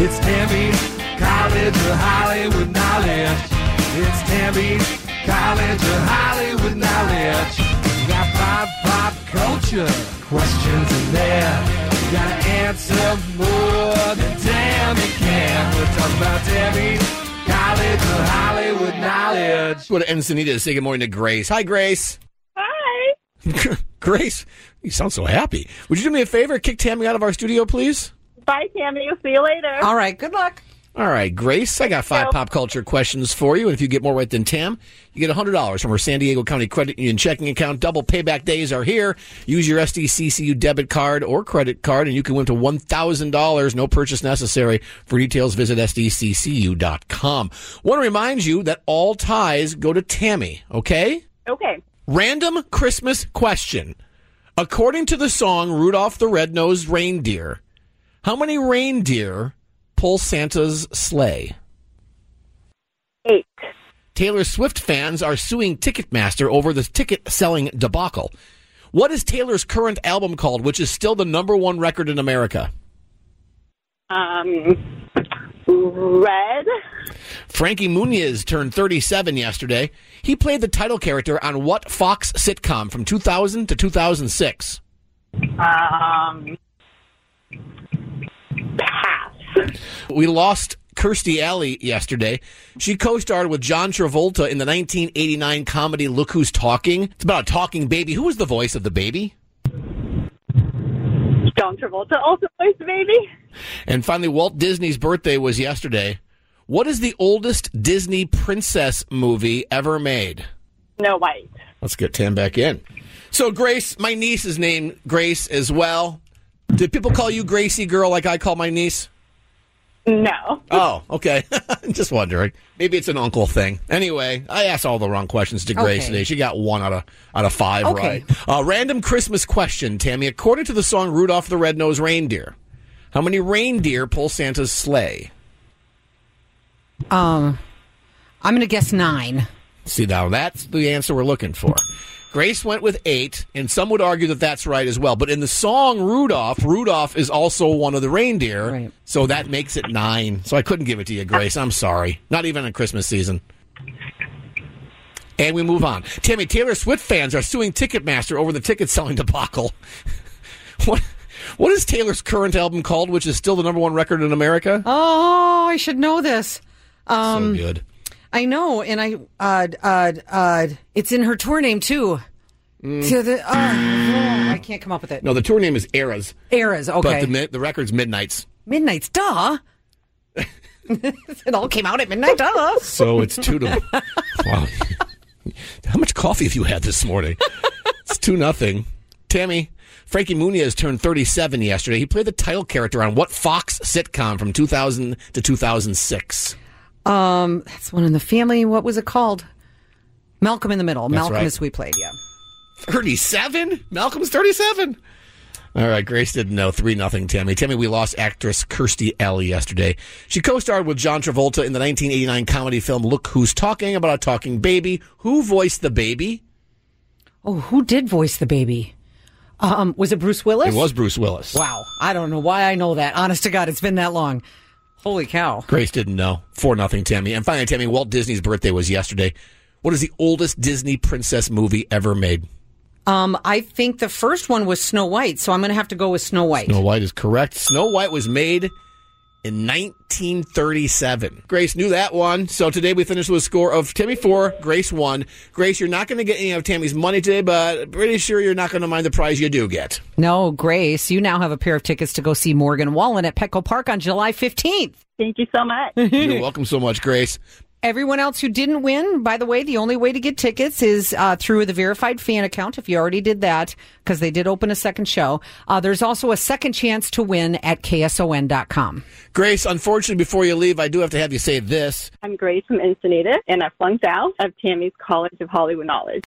It's Tammy's College of Hollywood Knowledge. It's Tammy's College of Hollywood Knowledge. You got pop, pop culture questions in there. You gotta answer more than Tammy can. We're talking about Tammy's College of Hollywood Knowledge. Go to Encinitas to say good morning to Grace. Hi, Grace. Hi. Grace, you sound so happy. Would you do me a favor? Kick Tammy out of our studio, please? Bye, Tammy. I'll see you later. All right. Good luck. All right, Grace, I got five pop culture questions for you. And if you get more right than Tam, you get $100 from our San Diego County Credit Union checking account. Double payback days are here. Use your SDCCU debit card or credit card, and you can win to $1,000. No purchase necessary. For details, visit SDCCU.com. Want to remind you that all ties go to Tammy, okay? Okay. Random Christmas question. According to the song Rudolph the Red-Nosed Reindeer, how many reindeer pull Santa's sleigh? Eight. Taylor Swift fans are suing Ticketmaster over the ticket selling debacle. What is Taylor's current album called, which is still the number one record in America? Um, red. Frankie Muniz turned 37 yesterday. He played the title character on what Fox sitcom from 2000 to 2006? Um, We lost Kirstie Alley yesterday. She co-starred with John Travolta in the 1989 comedy Look Who's Talking. It's about a talking baby. Who was the voice of the baby? John Travolta also plays the baby. And finally, Walt Disney's birthday was yesterday. What is the oldest Disney princess movie ever made? Snow White. Let's get Tam back in. So, Grace, my niece is named Grace as well. Did people call you Gracie girl like I call my niece? No. Oh, okay. Just wondering. Maybe it's an uncle thing. Anyway, I asked all the wrong questions to Grace Okay. today. She got one out of out of five Okay. right. Uh, random Christmas question, Tammy. According to the song Rudolph the Red-Nosed Reindeer, how many reindeer pull Santa's sleigh? Um, I'm going to guess nine. See, now that's the answer we're looking for. Grace went with eight, and some would argue that that's right as well. But in the song Rudolph, Rudolph is also one of the reindeer, Right. so that makes it nine. So I couldn't give it to you, Grace. I'm sorry. Not even in Christmas season. And we move on. Tammy, Taylor Swift fans are suing Ticketmaster over the ticket selling debacle. what, what is Taylor's current album called, which is still the number one record in America? Oh, I should know this. so um, good. I know, and I uh uh uh it's in her tour name too. To the uh, I can't come up with it. No, the tour name is Eras, Eras, okay. but the, mi- the record's Midnights. Midnight's duh. it all came out at midnight, duh. So it's two to wow. How much coffee have you had this morning? It's two nothing. Tammy, Frankie Muniz turned 37 yesterday. He played the title character on what Fox sitcom from 2000 to 2006? Um, that's one in the family. What was it called? Malcolm in the Middle. Malcolm right. is who we played. Yeah. 37? Malcolm's 37. All right, Grace didn't know. 3 nothing. Tammy. Tammy, we lost actress Kirstie Alley yesterday. She co starred with John Travolta in the 1989 comedy film Look Who's Talking about a talking baby. Who voiced the baby? Oh, who did voice the baby? Um, was it Bruce Willis? It was Bruce Willis. Wow. I don't know why I know that. Honest to God, it's been that long. Holy cow. Grace didn't know. Four nothing, Tammy. And finally, Tammy, Walt Disney's birthday was yesterday. What is the oldest Disney princess movie ever made? Um, I think the first one was Snow White, so I'm going to have to go with Snow White. Snow White is correct. Snow White was made in 1937. Grace knew that one. So today we finished with a score of Tammy 4, Grace 1. Grace, you're not going to get any of Tammy's money today, but pretty sure you're not going to mind the prize you do get. No, Grace, you now have a pair of tickets to go see Morgan Wallen at Petco Park on July 15th. Thank you so much. You're welcome so much, Grace. Everyone else who didn't win, by the way, the only way to get tickets is uh, through the verified fan account. If you already did that, because they did open a second show, uh, there's also a second chance to win at kson.com. Grace, unfortunately, before you leave, I do have to have you say this. I'm Grace from Encinitas, and I flunked out of Tammy's College of Hollywood Knowledge.